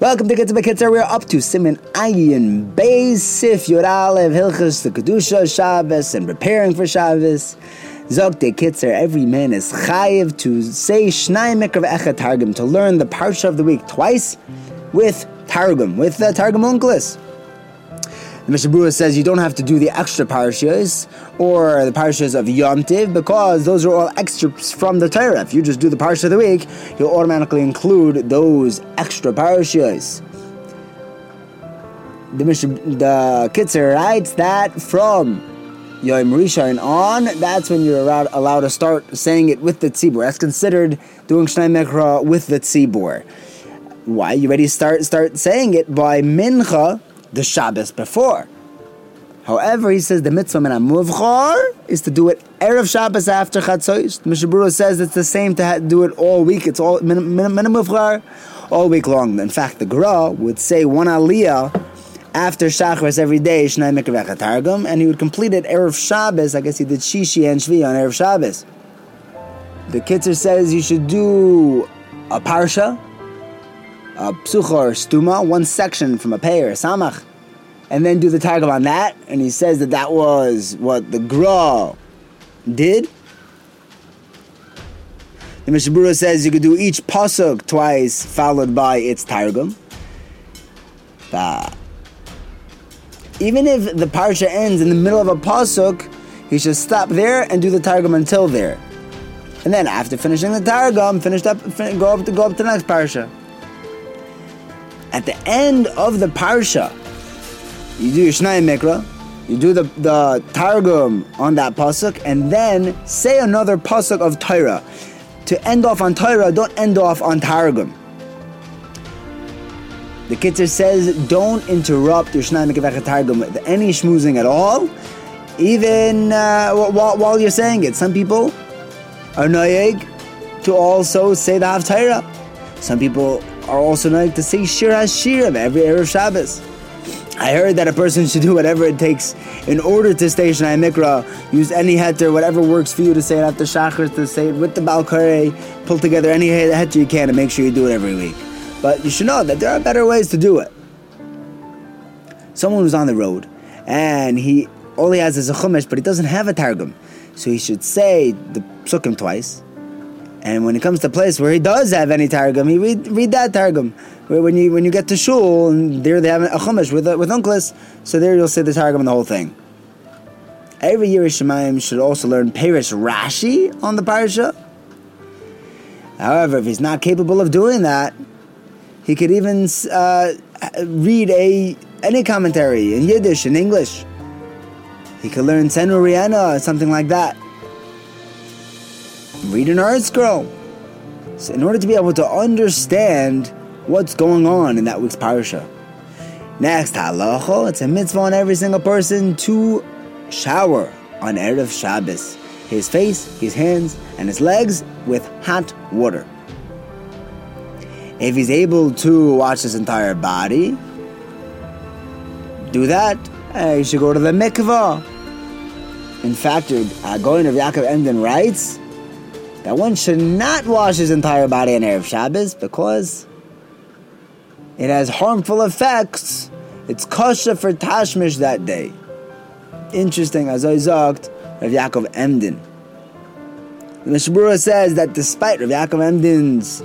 Welcome to to Kitzur. We're up to Siman Ayin Beis Sif Yoralev Hilchus the Kedusha Shabbos and preparing for Shabbos. Zog de Kitzur. Every man is chayiv to say Shnai Mikra Echet Targum to learn the parsha of the week twice with Targum with the Targum Onkelos. The Mishnah Berurah says you don't have to do the extra parashas or the parashas of Yom Tiv because those are all extras from the Torah. If you just do the parsha of the week, you'll automatically include those extra parashas. The Mishnah, the Kitzur writes that from Yom Rishon on, that's when you're allowed, allowed to start saying it with the tzibur. That's considered doing Shnai Mikra with the tzibur. Why? You ready to start start saying it by Mincha the Shabbos before. However, he says the mitzvah min muvchar is to do it erev Shabbos after Chatzos. Mishnah Berurah says it's the same to do it all week. It's all min muvchar all week long. In fact, the Gra would say one aliyah after Shachris every day, Shnai Mikra Targum, and he would complete it erev Shabbos. I guess he did Shishi and Shvi on erev Shabbos. The Kitzur says you should do a parsha a psucha or stuma, one section from a pei or a samach, and then do the targum on that. And he says that that was what the gra did. The Mishnah Berurah says you could do each pasuk twice, followed by its targum. even if the parsha ends in the middle of a pasuk, he should stop there and do the targum until there. And then after finishing the targum, finish up, go up to go up to the next parsha at the end of the parsha, you do your Shnai Mikra, you do the, the Targum on that pasuk, and then say another pasuk of Torah. To end off on Torah, don't end off on Targum. The Kitzur says, don't interrupt your Shnai Mikra Targum with any schmoozing at all, even uh, while, while you're saying it. Some people are noyeg to also say the Haftarah. Some people are also like to say Shir HaShirim every Erev Shabbos. I heard that a person should do whatever it takes in order to stay Shnai Mikra. Use any heter, whatever works for you to say it after Shachar, to say it with the Baal Koreh. Pull together any heter you can and make sure you do it every week. But you should know that there are better ways to do it. Someone was on the road and he he has a chumash, but he doesn't have a targum. So he should say the psukim twice and when it comes to a place where he does have any targum, he read read that targum. When you when you get to shul and there they have a chumash with with Onkelos, so there you'll see the targum and the whole thing. Every year Shemayim should also learn Perush Rashi on the parsha. However, if he's not capable of doing that, he could even uh, read a any commentary in Yiddish in English. He could learn Tzenah Urenah or something like that read an ArtScroll. So in order to be able to understand what's going on in that week's parasha. Next, halacha, it's a mitzvah on every single person to shower on Erev Shabbos. His face, his hands, and his legs with hot water. If he's able to wash his entire body, do that. Uh, you should go to the mikvah. In fact, uh, going to Yaakov Emden writes that one should not wash his entire body on Erev Shabbos because it has harmful effects. It's kosher for Tashmish that day. Interesting, as I sagt, Rav Yaakov Emden. The Mishnah Berurah says that despite Rav Yaakov Emden's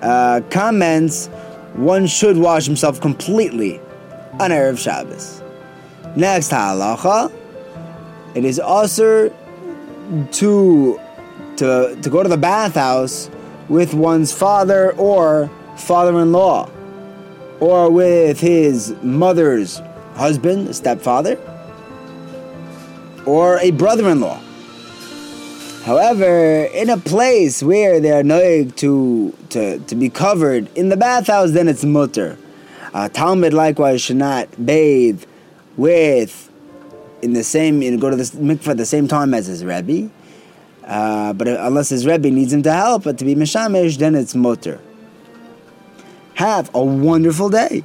uh, comments, one should wash himself completely on Erev Shabbos. Next halacha, it is also to to, to go to the bathhouse with one's father or father in law, or with his mother's husband, stepfather, or a brother in law. However, in a place where they are noig to, to, to be covered in the bathhouse, then it's mutter. A Talmid likewise should not bathe with in the same, you know, go to the mikvah at the same time as his rebbe. Uh, but unless his Rebbe needs him to help, but to be Mishamish, then it's Mutter. Have a wonderful day.